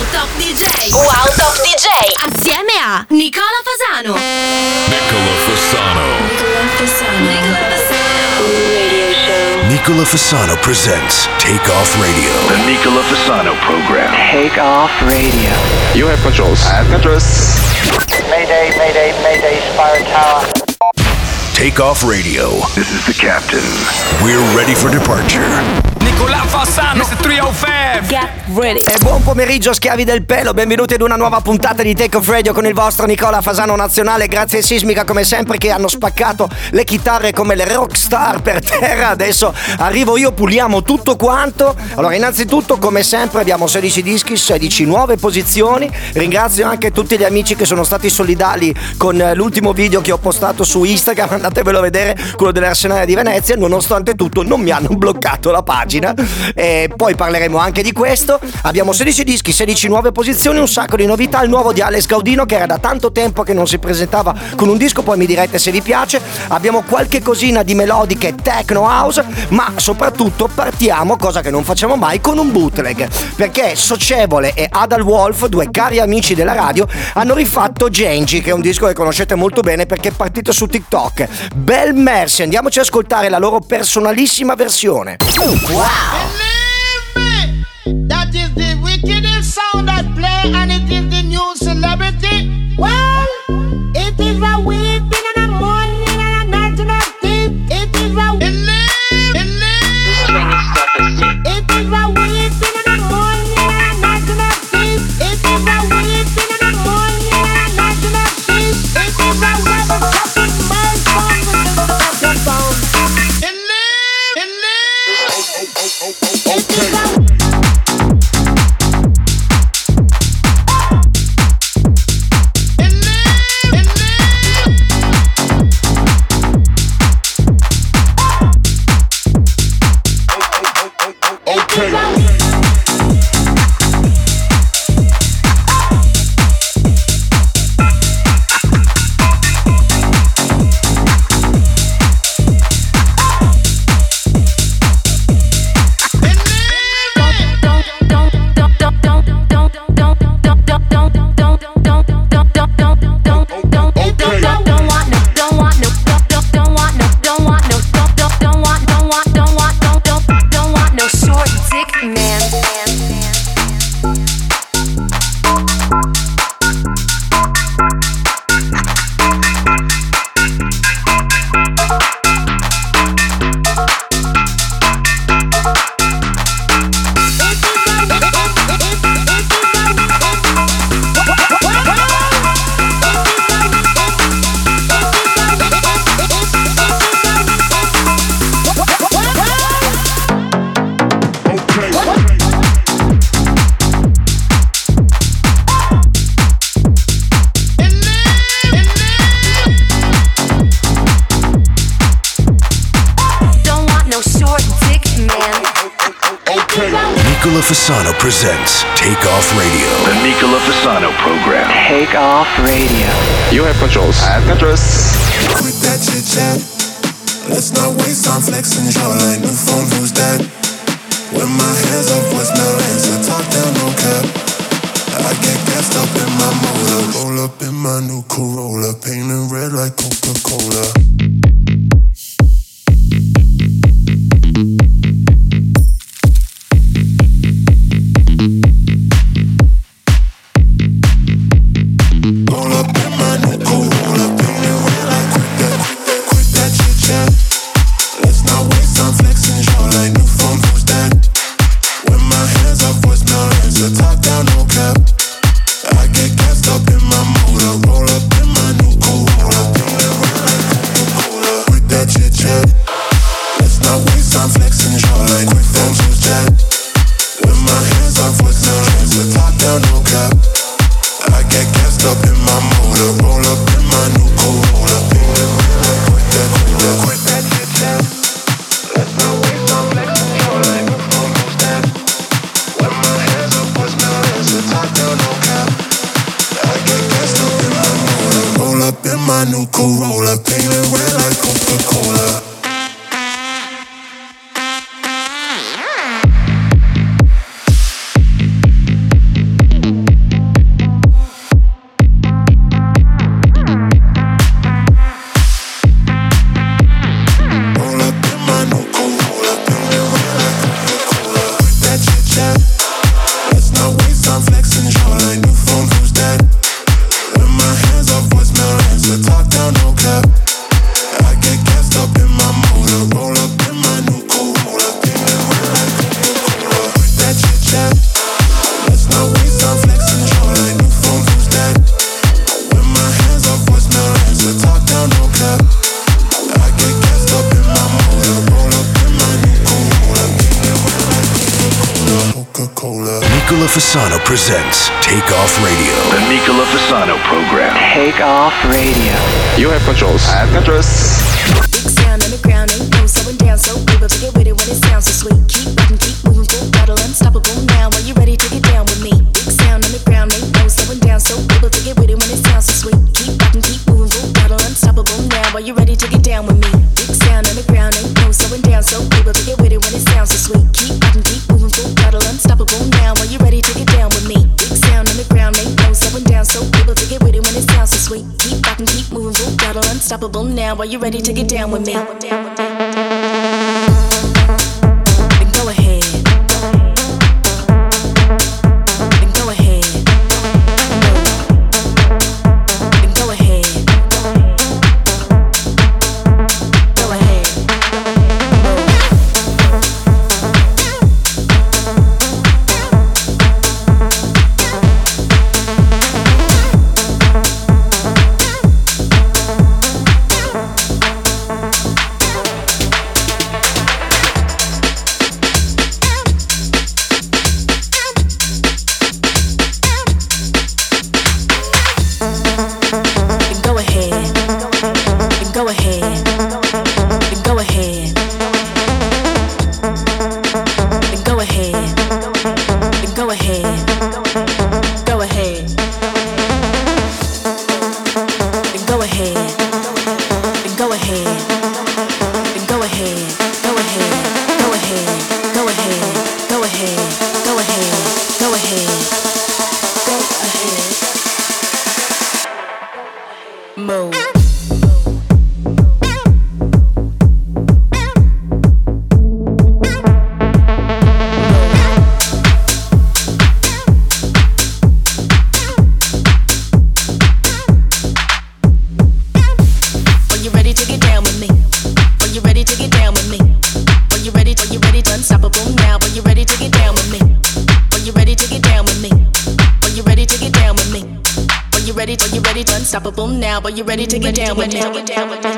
Wow Top DJ. Wow Top DJ. Assieme a Nicola Fasano. Nicola Fasano. Nicola Fasano. Nicola Fasano. Radio show. Nicola Fasano presents Take Off Radio. The Nicola Fasano program. Take off radio. You have controls. I have controls. Mayday, mayday, mayday, Spire Tower. Take Off Radio. This is the captain. We're ready for departure. Nicola Fassano, Mr. 305. Get ready. E buon pomeriggio schiavi del pelo, benvenuti ad una nuova puntata di Take Off Radio con il vostro Nicola Fasano Nazionale, grazie a Sismica come sempre che hanno spaccato le chitarre come le rockstar per terra, adesso arrivo io, puliamo tutto quanto. Allora innanzitutto come sempre abbiamo 16 dischi, 16 nuove posizioni, ringrazio anche tutti gli amici che sono stati solidali con eh, l'ultimo video che ho postato su Instagram, andatevelo a vedere, quello dell'Arsenale di Venezia, nonostante tutto non mi hanno bloccato la pagina e poi parleremo anche di questo. Abbiamo 16 dischi, 16 nuove posizioni, un sacco di novità, il nuovo di Alex Gaudino che era da tanto tempo che non si presentava con un disco, poi mi direte se vi piace. Abbiamo qualche cosina di melodiche techno house, ma soprattutto partiamo, cosa che non facciamo mai, con un bootleg, perché Socievole e Adal Wolf, due cari amici della radio, hanno rifatto Genji, che è un disco che conoscete molto bene perché è partito su TikTok. Bel Mercy, andiamoci ad ascoltare la loro personalissima versione. That is the wickedest sound that play, and it is the presents Take Off Radio. The Nicola Fasano program. Take off radio. You have controls. I have controls. Quit that chit chat. Let's not waste time flexing. Your line, new phone, who's that? When my hands up, what's my answer? Top down, no cap. I get gassed up in my motor. Roll up in my new Corolla. Painted red like Coca Cola. unstoppable now. Are you ready to get down with me? you ready to get down with me?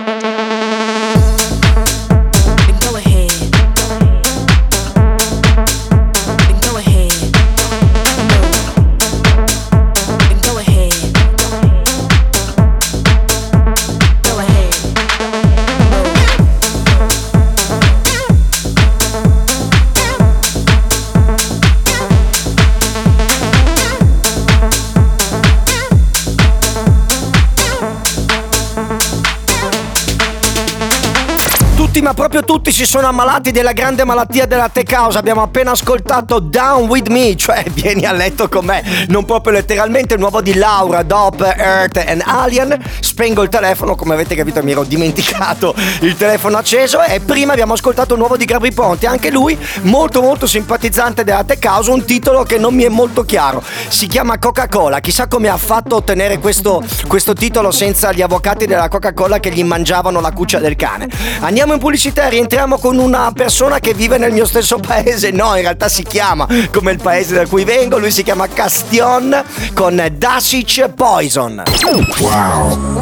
tutti si sono ammalati della grande malattia della te causa. Abbiamo appena ascoltato Down With Me, cioè vieni a letto con me, non proprio letteralmente, il nuovo di Laura, Dop, Earth and Alien, spengo il telefono, come avete capito mi ero dimenticato il telefono acceso e prima abbiamo ascoltato un nuovo di Gabri Ponte, anche lui molto molto simpatizzante della Tech House, un titolo che non mi è molto chiaro, si chiama Coca-Cola, chissà come ha fatto a ottenere questo, questo titolo senza gli avvocati della Coca-Cola che gli mangiavano la cuccia del cane. Andiamo in pubblicità e rientriamo con una persona che vive nel mio stesso paese, no in realtà si chiama come il paese da cui vengo, lui si chiama Castion con Dasic Poison. Wow.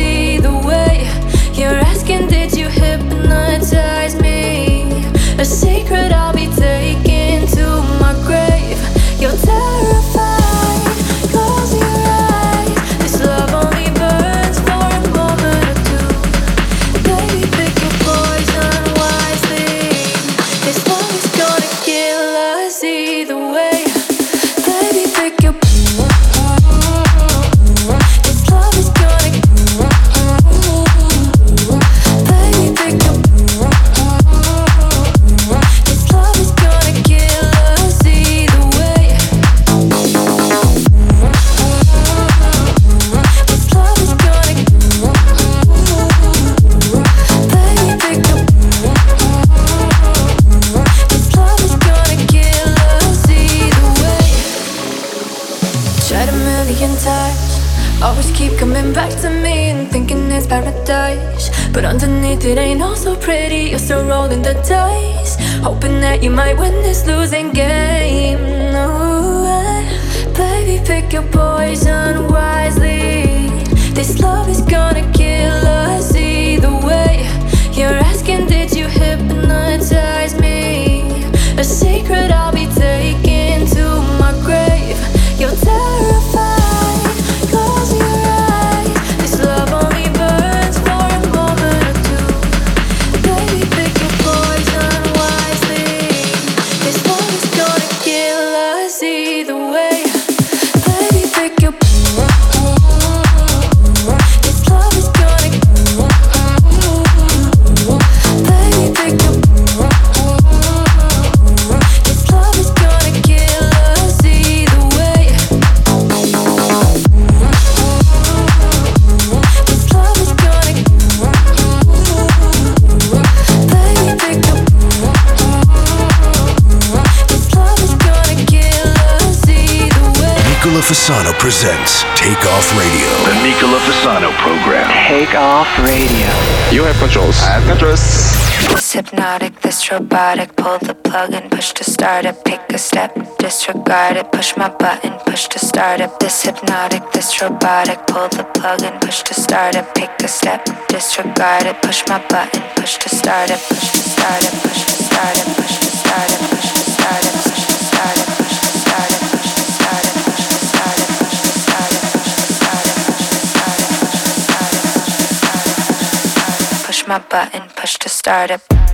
it's paradise. But underneath it ain't all so pretty. You're still rolling the dice, hoping that you might win this losing game. Ooh, baby, pick your poison wisely. This love is gonna kill us either way. You're asking, did you hypnotize me? A secret presents Take Off Radio. The Nicola Fasano program. Take off radio. You have controls. I have controls. This hypnotic, this robotic. Pull the plug and push to start it. Pick a step, disregard it. Push my button, push to start it. This hypnotic, this robotic. Pull the plug and push to start it. Pick a step, disregard it. Push my button, push to start it. Push to start it. Push to start it. Push to start it. Push to start it. My button, push to start it.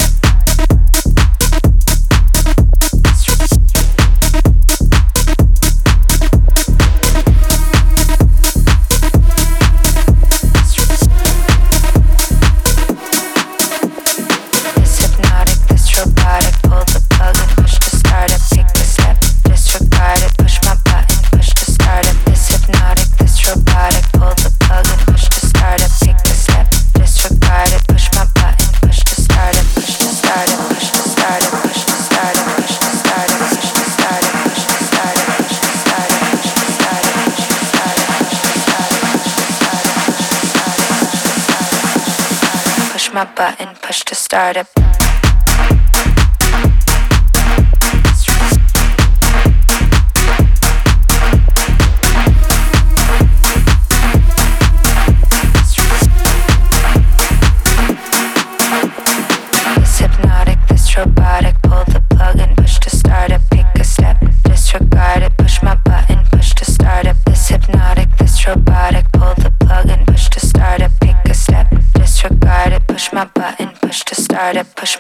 Button, push to start it.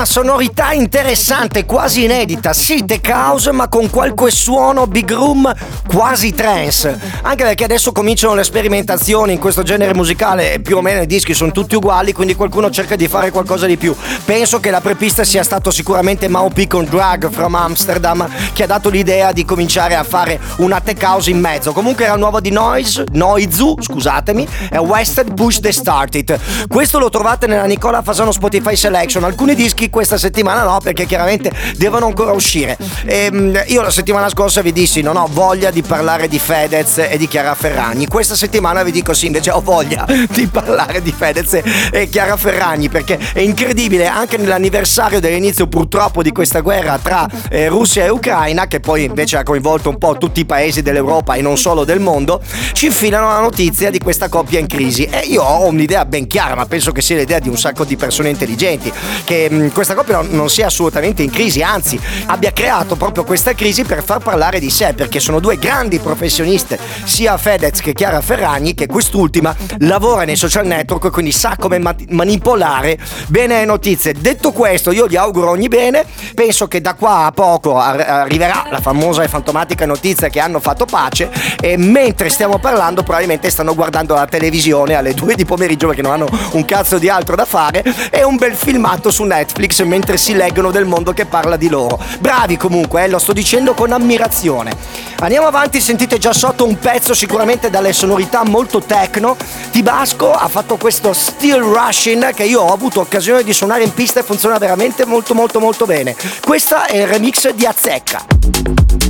Una sonorità interessante, quasi inedita, sì tech house ma con qualche suono big room quasi trance, anche perché adesso cominciano le sperimentazioni in questo genere musicale più o meno i dischi sono tutti uguali, quindi qualcuno cerca di fare qualcosa di più. Penso che la prepista sia stato sicuramente Maupi con Drag from Amsterdam che ha dato l'idea di cominciare a fare una tech house in mezzo. Comunque era nuovo di Noise, Noizu, scusatemi, è Western Push the Started. Questo lo trovate nella Nicola Fasano Spotify Selection. Alcuni dischi questa settimana no, perché chiaramente devono ancora uscire. Ehm, io la settimana scorsa vi dissi non ho voglia di parlare di Fedez e di Chiara Ferragni. Questa settimana vi dico sì, invece ho voglia di parlare di Fedez e Chiara Ferragni perché è incredibile anche nell'anniversario dell'inizio purtroppo di questa guerra tra eh, Russia e Ucraina, che poi invece ha coinvolto un po' tutti i paesi dell'Europa e non solo del mondo, ci infilano la notizia di questa coppia in crisi. E io ho un'idea ben chiara, ma penso che sia l'idea di un sacco di persone intelligenti, che mh, questa coppia non, sia assolutamente in crisi, anzi abbia creato proprio questa crisi per far parlare di sé, perché sono due grandi professioniste, sia Fedez che Chiara Ferragni, che quest'ultima lavora nei social network e quindi sa come ma- manipolare. Bene le notizie. Detto questo, io gli auguro ogni bene, penso che da qua a poco ar- arriverà la famosa e fantomatica notizia che hanno fatto pace e mentre stiamo parlando probabilmente stanno guardando la televisione alle 2 di pomeriggio perché non hanno un cazzo di altro da fare. E un bel filmato su Netflix mentre si leggono del mondo che parla di loro. Bravi comunque, eh, lo sto dicendo con ammirazione. Andiamo avanti, sentite già sotto un pezzo sicuramente dalle sonorità molto techno. Tibasco ha fatto questo Steel Rushing che io ho avuto occasione di suonare in pista e funziona veramente molto molto molto bene. Questo è il remix di Azzecca.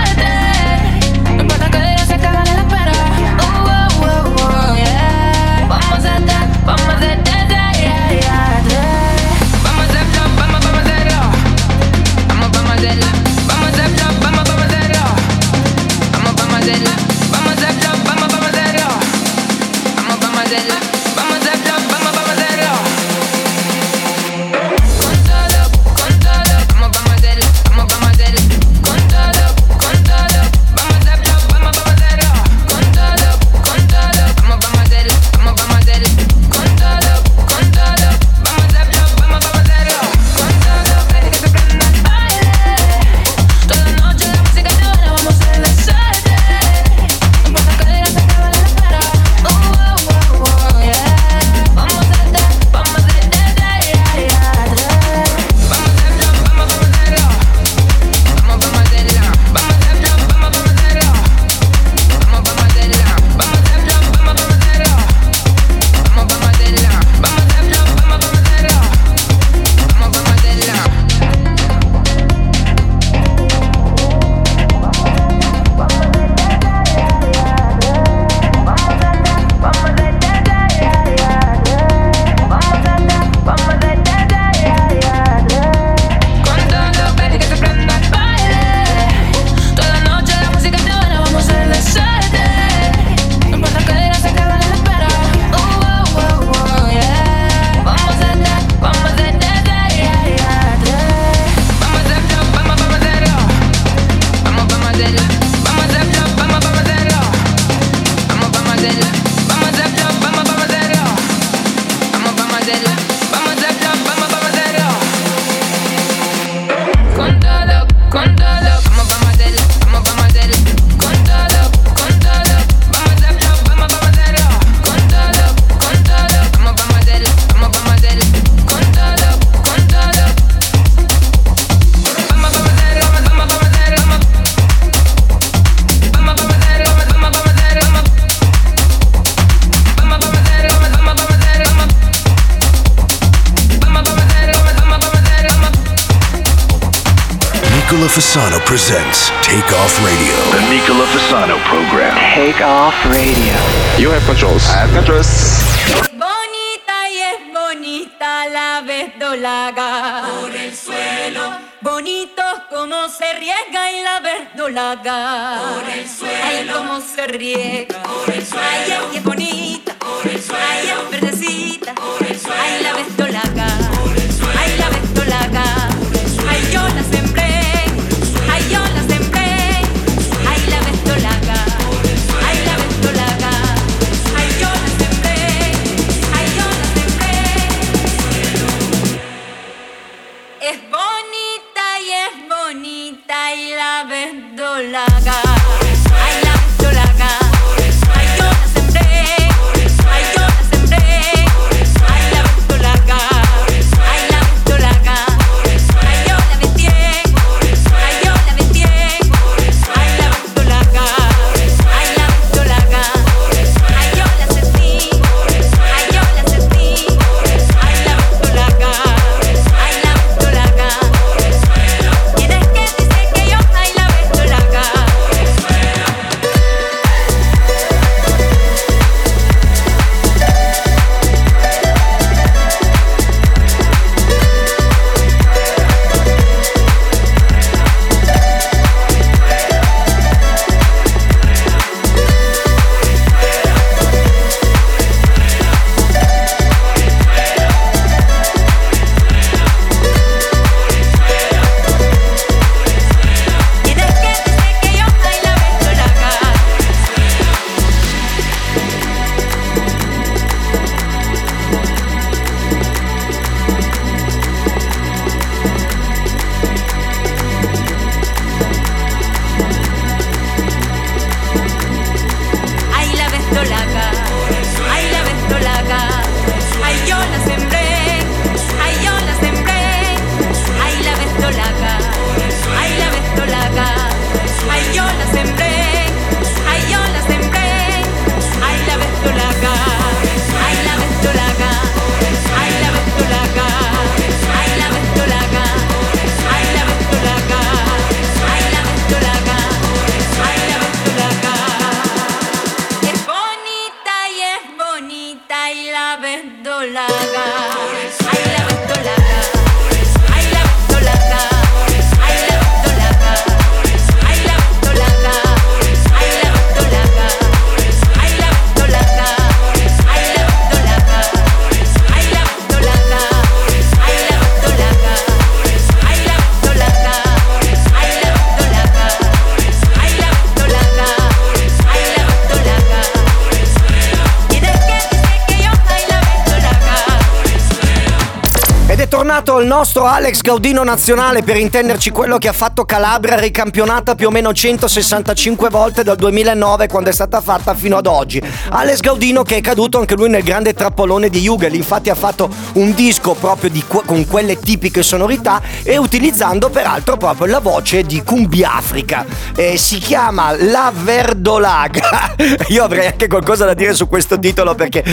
Il nostro Alex Gaudino nazionale per intenderci quello che ha fatto Calabria ricampionata più o meno 165 volte dal 2009 quando è stata fatta fino ad oggi. Alex Gaudino che è caduto anche lui nel grande trappolone di Jugel, infatti ha fatto un disco proprio di con quelle tipiche sonorità e utilizzando peraltro proprio la voce di Cumbiafrica. Eh, si chiama La Verdolaga. Io avrei anche qualcosa da dire su questo titolo perché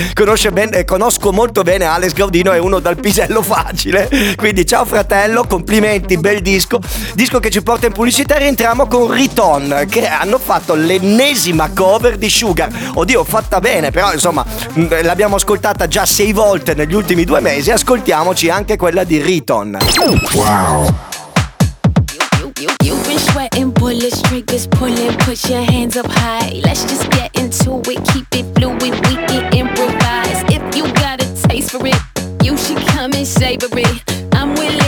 ben- eh, conosco molto bene Alex Gaudino, è uno dal pisello facile. Quindi ciao fratello, complimenti, bel disco. Disco che ci porta in pubblicità e rientriamo con Riton che hanno fatto l'ennesima cover di Sugar. Oddio, fatta bene, però insomma l'abbiamo ascoltata già sei volte negli ultimi due mesi, ascoltiamoci anche quella di Riton. You've been sweating bullets, triggers pulling, put your hands up high. Let's just get into it, keep it fluid, we can improvise. If you got a taste for it, you should come and savor it. I'm willing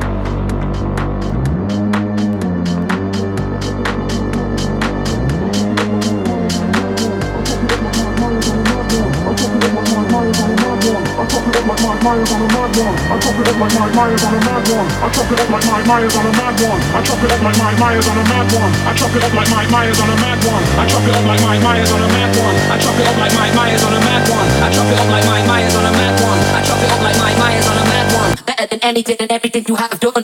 Myers on a mad one. I chop it up like Mike Myers on a mad one. I chop it up like Mike Myers on a mad one. I chop it up like Mike Myers on a mad one. I chop it up like Mike Myers on a mad one. I chop it up like Mike Myers on a mad one. I chop it up like Mike Myers on a mad one. I chop it up like Mike Myers on a mad one. I chop it up like Mike Myers on a mad one. Better than anything and everything you have done.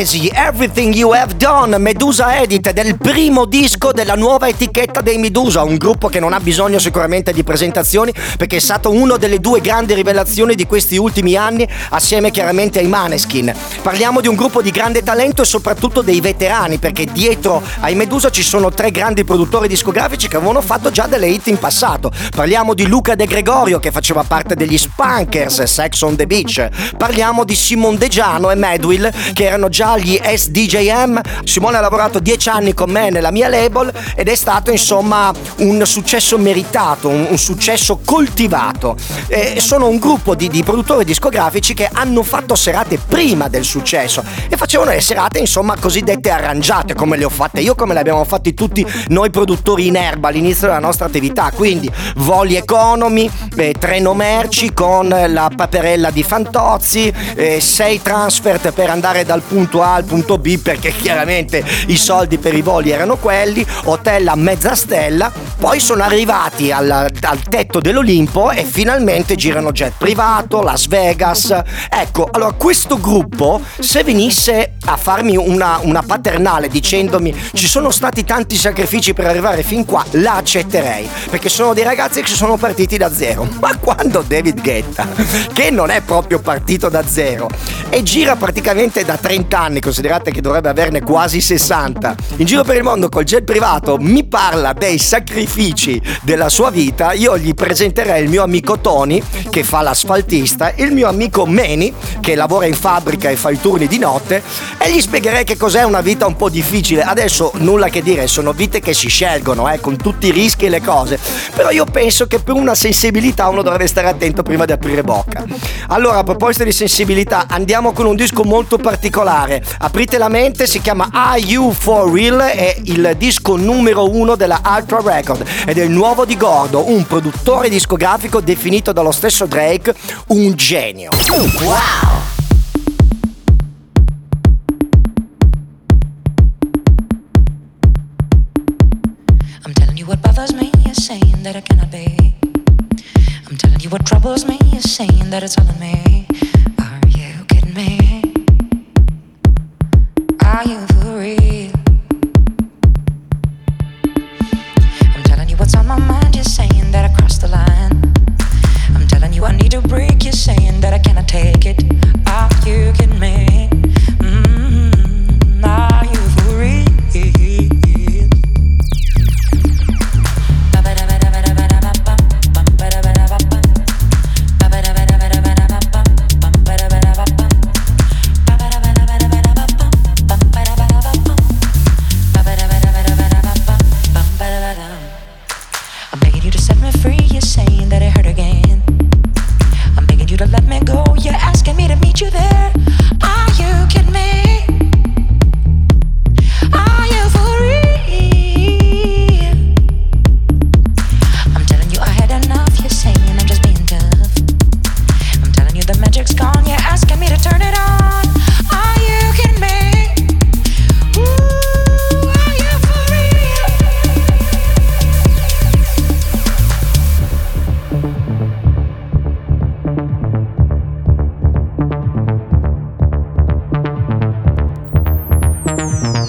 Genesi, Everything You Have Done, Medusa Edit del primo disco della nuova etichetta dei Medusa, un gruppo che non ha bisogno sicuramente di presentazioni perché è stato una delle due grandi rivelazioni di questi ultimi anni assieme chiaramente ai Maneskin. Parliamo di un gruppo di grande talento e soprattutto dei veterani perché dietro ai Medusa ci sono tre grandi produttori discografici che avevano fatto già delle hit in passato. Parliamo di Luca De Gregorio che faceva parte degli Spankers, Sex on the Beach. Parliamo di Simon De Giano e Madwill che erano già gli SDJM. Simone ha lavorato dieci anni con me nella mia label ed è stato insomma un successo meritato, un, un successo coltivato. Eh, sono un gruppo di, di produttori discografici che hanno fatto serate prima del successo e facevano le serate insomma cosiddette arrangiate come le ho fatte io, come le abbiamo fatte tutti noi produttori in erba all'inizio della nostra attività. Quindi voli economy, eh, treno merci con la paperella di Fantozzi, eh, sei transfert per andare dal punto punto A al punto B perché chiaramente i soldi per i voli erano quelli, hotel a mezza stella, poi sono arrivati al, al tetto dell'Olimpo e finalmente girano jet privato, Las Vegas. Ecco, allora questo gruppo se venisse a farmi una, una paternale dicendomi ci sono stati tanti sacrifici per arrivare fin qua, la accetterei, perché sono dei ragazzi che sono partiti da zero. Ma quando David Guetta, che non è proprio partito da zero e gira praticamente da 30 anni, considerate che dovrebbe averne quasi 60, in giro per il mondo col jet privato, mi parla dei sacrifici della sua vita, io gli presenterei il mio amico Tony, che fa l'asfaltista, il mio amico Meni, che lavora in fabbrica e fa i turni di notte, e gli spiegherei che cos'è una vita un po' difficile. Adesso nulla che dire, sono vite che si scelgono, eh, con tutti i rischi e le cose, però io penso che per una sensibilità uno dovrebbe stare attento prima di aprire bocca. Allora, a proposito di sensibilità, andiamo con un disco molto particolare. Aprite la mente, si chiama Are You For Real? È il disco numero uno della Ultra Record ed è il nuovo di Gordo, un produttore discografico definito dallo stesso Drake un genio. Wow! I'm telling you what bothers me, you're saying that it cannot be. I'm telling you what troubles me, you're saying that it's all on me. Nicola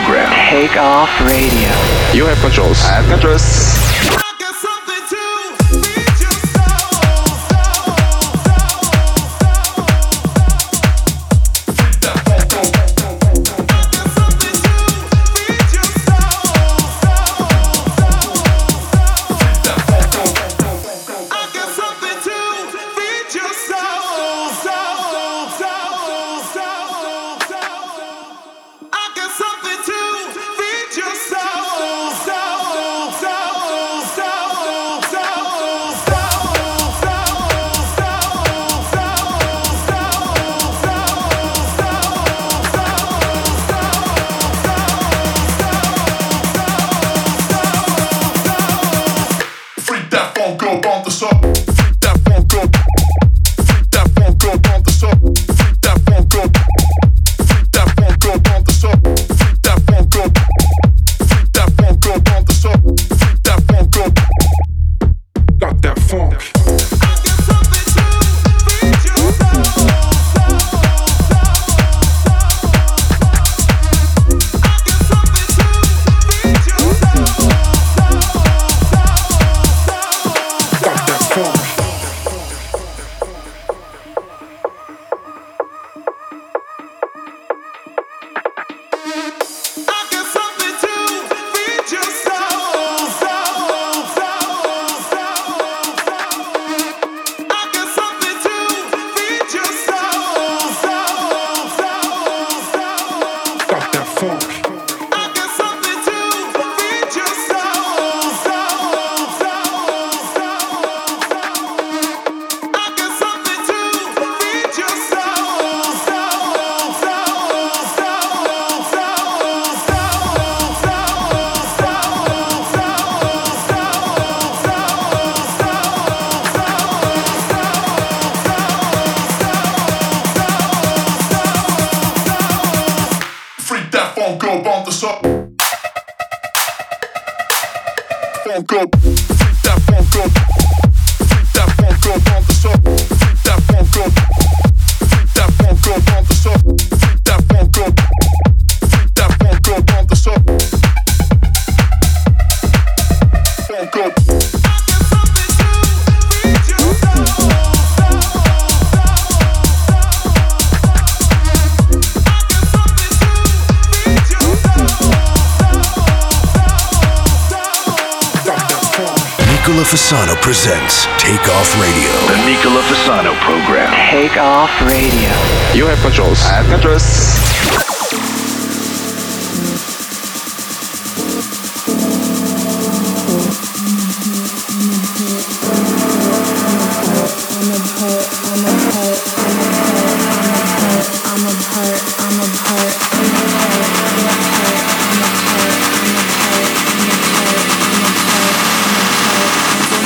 program. Take off radio. You have controls. I have controls.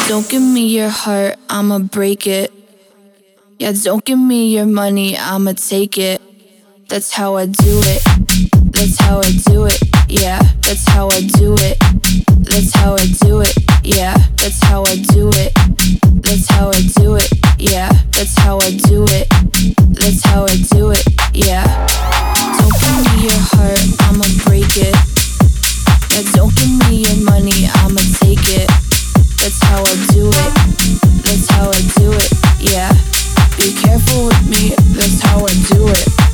Don't give me your heart, I'ma break it. Yeah, don't give me your money, I'ma take it. That's how I do it. That's how I do it. Yeah, that's how I do it. That's how I do it. Yeah, that's how I do it. That's how I do it. Yeah, that's how I do it. That's how I do it. Yeah. Don't give me your heart, I'ma break it. Yeah, don't give me your money, I'ma take it. That's how I do it. That's how I do it. Yeah. Be careful with me. That's how I do it.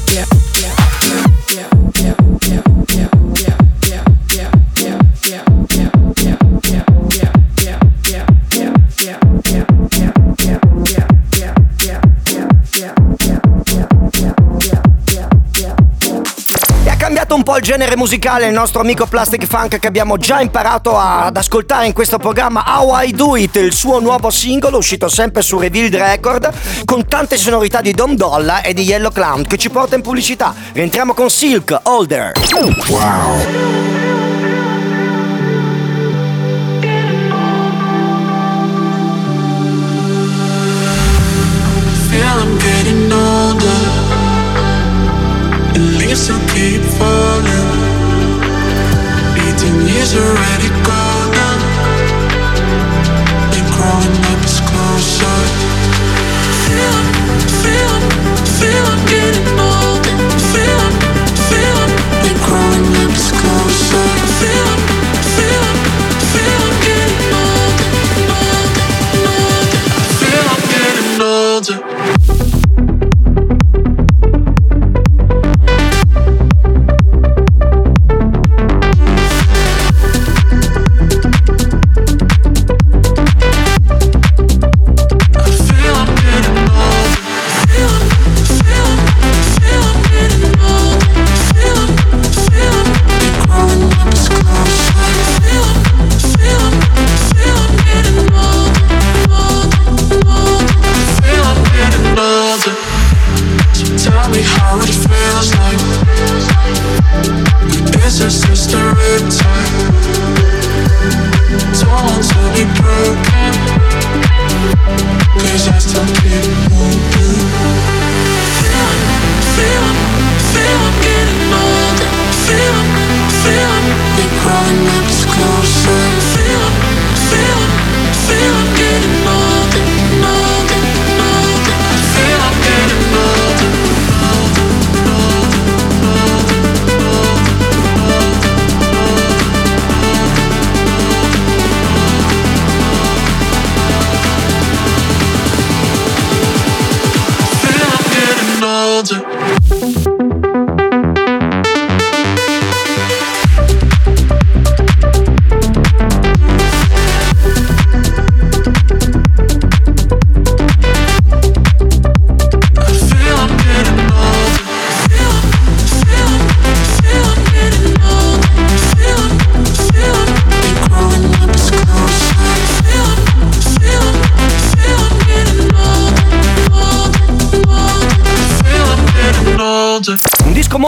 Un po' il genere musicale il nostro amico Plastic Funk che abbiamo già imparato ad ascoltare in questo programma How I Do It, il suo nuovo singolo uscito sempre su Revealed Record con tante sonorità di Dom Dolla e di Yellow Clown che ci porta in pubblicità. Rientriamo con Silk, Older. feel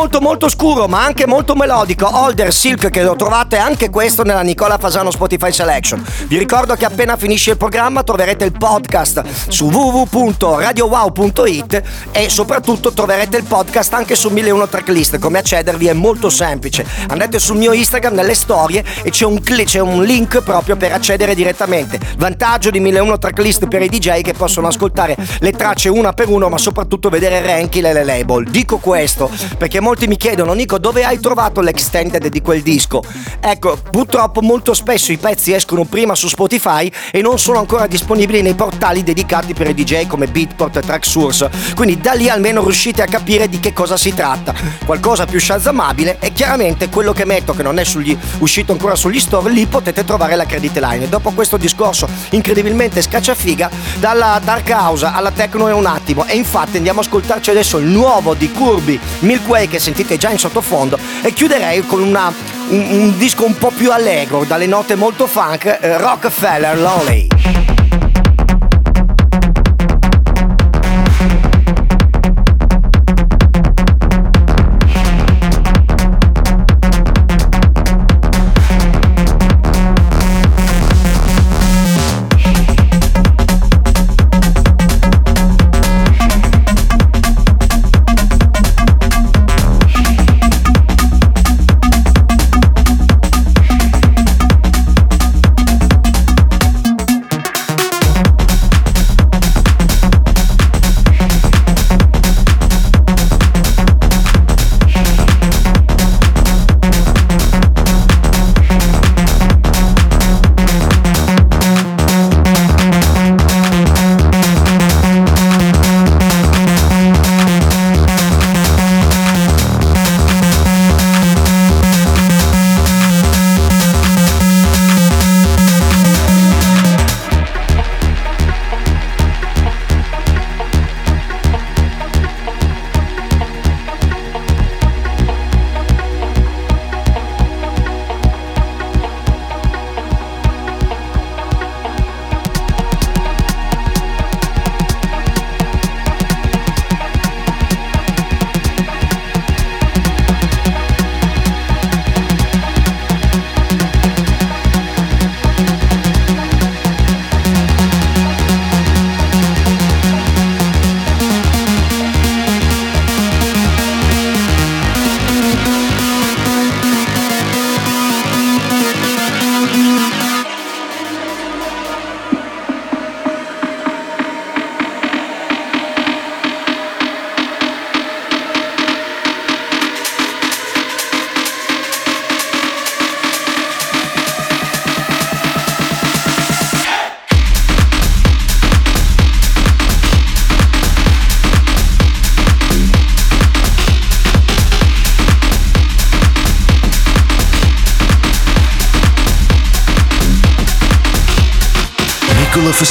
molto molto scuro ma anche molto melodico, Older Silk, che lo trovate anche questo nella Nicola Fasano Spotify Selection. Vi ricordo che appena finisce il programma troverete il podcast su www.radiowow.it e soprattutto troverete il podcast anche su 1001 Tracklist. Come accedervi è molto semplice. Andate sul mio Instagram nelle storie e c'è un, cli- c'è un link proprio per accedere direttamente. Vantaggio di 1001 Tracklist per i DJ che possono ascoltare le tracce una per uno ma soprattutto vedere il ranking e le label. Dico questo perché molti mi chiedono Nico dove hai trovato l'extended di quel disco? Ecco, purtroppo molto spesso i pezzi escono prima su Spotify e non sono ancora disponibili nei portali dedicati per i DJ come Beatport e Tracksource. Quindi da lì almeno riuscite a capire di che cosa si tratta. Qualcosa più shazamabile e chiaramente quello che metto che non è sugli- uscito ancora sugli store, lì potete trovare la credit line. Dopo questo discorso incredibilmente scacciafiga, dalla dark house alla techno è un attimo. E infatti andiamo a ascoltarci adesso il nuovo di Kirby, Milk Way che sentite già in sottofondo e chiuderei con una- un, un disco un po' più allegro, dalle note molto funk, eh, Rockefeller Lonely.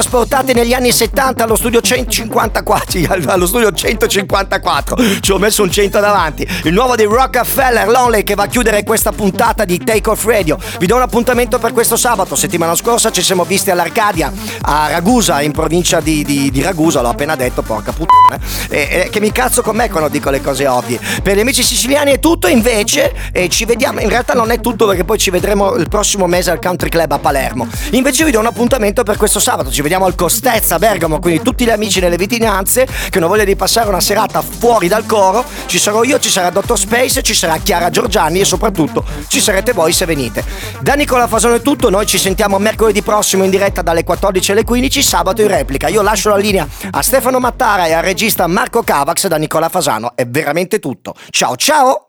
Teletrasportati negli anni 70 allo studio 154, sì, allo studio 154, ci ho messo un 100 davanti. Il nuovo di Rockefeller Lonely che va a chiudere questa puntata di Take Off Radio. Vi do un appuntamento per questo sabato. Settimana scorsa ci siamo visti all'Arcadia a Ragusa, in provincia di, di- di Ragusa, l'ho appena detto, porca puttana. E, e che mi cazzo con me quando dico le cose ovvie. Per gli amici siciliani è tutto, invece, e ci vediamo. In realtà non è tutto perché poi ci vedremo il prossimo mese al Country Club a Palermo. Invece vi do un appuntamento per questo sabato. Ci vediamo al Costezza Bergamo, quindi tutti gli amici nelle vicinanze che hanno voglia di passare una serata fuori dal coro. Ci sarò io, ci sarà Dottor Space, ci sarà Chiara Giorgiani e soprattutto ci sarete voi se venite. Da Nicola Fasano è tutto, noi ci sentiamo mercoledì prossimo in diretta dalle 14 alle 15, sabato in replica. Io lascio la linea a Stefano Mattara e al regista Marco Cavax da Nicola Fasano. È veramente tutto. Ciao ciao!